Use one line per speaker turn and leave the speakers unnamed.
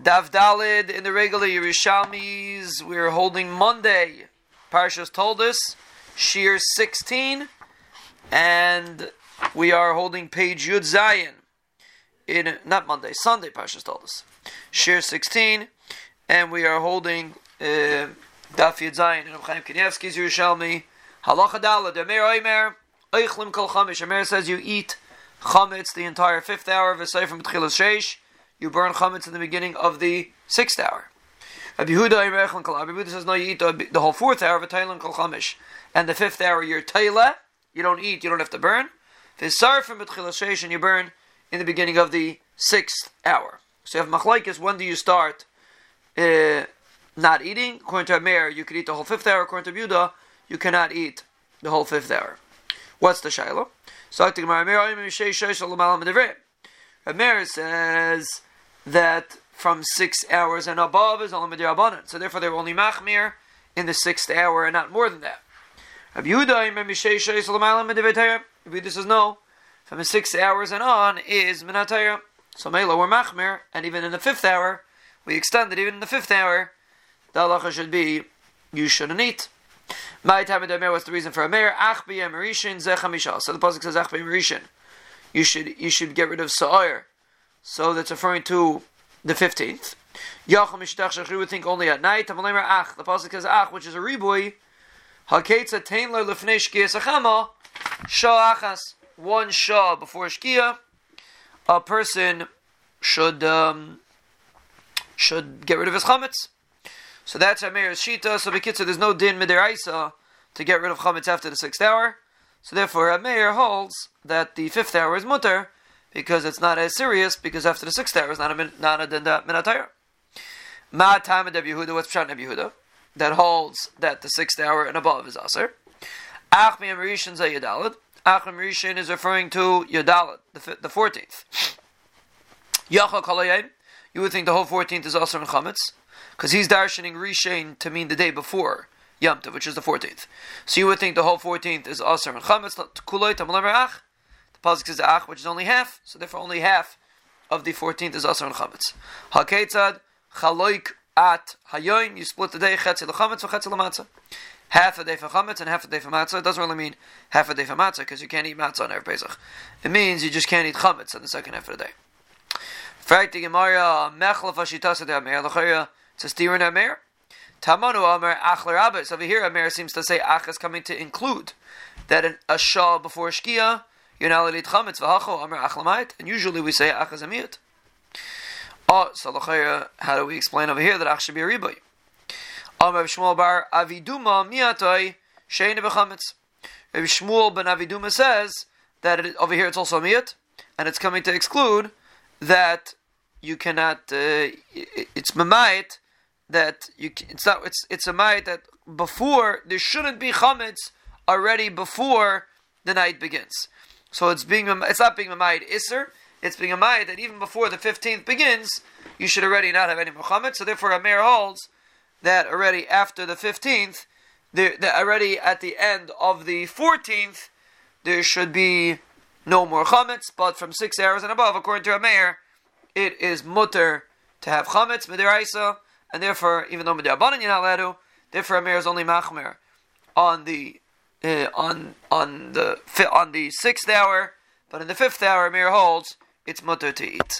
Dav Dalid in the regular Yerushalmis, we're holding Monday. Parshas told us, Shiur 16, and we are holding page Yud Zayin. In, not Monday, Sunday, Parshas told us. Shiur 16, and we are holding uh, Daf Yud Zayin in Chaim Kanievsky's Yerushalmi. Halacha Dalid, Amir Oimer, Eichlim Kol Chamish. Amir says you eat chametz the entire fifth hour of a from Tchilas Sheish. You burn chametz in the beginning of the sixth hour. Rabbi Yehuda says no, you eat the, whole fourth hour of a Kol Chamish, and the fifth hour you're Taila. You don't eat. You don't have to burn. V'sar from Tchilas Sheish, and you burn in the beginning of the sixth hour. So you have machlekes. When do you start uh, not eating? According to Amir, you could eat the whole fifth hour. According to Yehuda, you cannot eat the whole fifth hour. What's the shiloh? So Amir says that from six hours and above is only midirabbanan. So therefore, they were only machmir in the sixth hour and not more than that. Rabbi Yehuda says no. From the six hours and on is minatayra. So Mela were machmir, and even in the fifth hour, we extend it. even in the fifth hour, the halacha should be you shouldn't eat. My time of What's the reason for a mayor? Ach b'yem. So the pasuk says ach b'yem You should you should get rid of sa'ir. So that's referring to the fifteenth. Yacham mishtach shachri would think only at night. Tamalemer ach. The pasuk says ach, which is a riboy. Haketza tein lo lefnei shkia sachama. Shah achas. One shah before shkia. A person should um, should get rid of his chametz. So that's Amir's Shita. So Bekitza, there's no din midiraisa to get rid of chametz after the sixth hour. So therefore, Amir holds that the fifth hour is mutter because it's not as serious because after the sixth hour is not a not a minatayr. Ma time of Yehuda. What's Pshat Yehuda? That holds that the sixth hour and above is aser. Achmi Amirishin Zayadalad. Achmi Amirishin is referring to Yadalad, the fourteenth. Yacha Kalayim. You would think the whole fourteenth is also in chametz because he's darshaning Rishain to mean the day before Yom Tov, which is the 14th. So you would think the whole 14th is Asar and Chametz. The Pasuk says Ach, which is only half, so therefore only half of the 14th is Asar and Chametz. Haketzad, Chaloik at Hayoim, you split the day, Chetzi for Chetzi L'Matzah. Half a day for chametz and half a day for matzah. It doesn't really mean half a day for matzah because you can't eat matzah on every Pesach. It means you just can't eat chametz on the second half of the day. Fact the Gemara mechlef ashitas de it's a steer in Amir. Tamanu Amir Achler Abbas. Over here, Amir seems to say Ach is coming to include that in a Shah before Shkia, you're not allowed to eat Chametz, V'hacho and usually we say Ach is a miyut. Oh, so how do we explain over here that Ach should be a riboy? Amir Shmuel Bar Aviduma Miyatoi Shein B'chametz. Rabbi Shmuel ben Aviduma says that it, over here it's also miyut, and it's coming to exclude that you cannot, uh, it's mamayit, that you it's not it's it's a might that before there shouldn't be chametz already before the night begins. So it's being it's not being a might iser. It's being a might that even before the fifteenth begins, you should already not have any chametz. So therefore, a mayor holds that already after the fifteenth, that already at the end of the fourteenth, there should be no more chametz. But from six hours and above, according to a mayor, it is mutter to have chametz midiraisa and therefore, even though midabanan you're not allowed to, therefore Amir is only machmer on the uh, on on the on the sixth hour, but in the fifth hour Amir holds it's mutter to eat.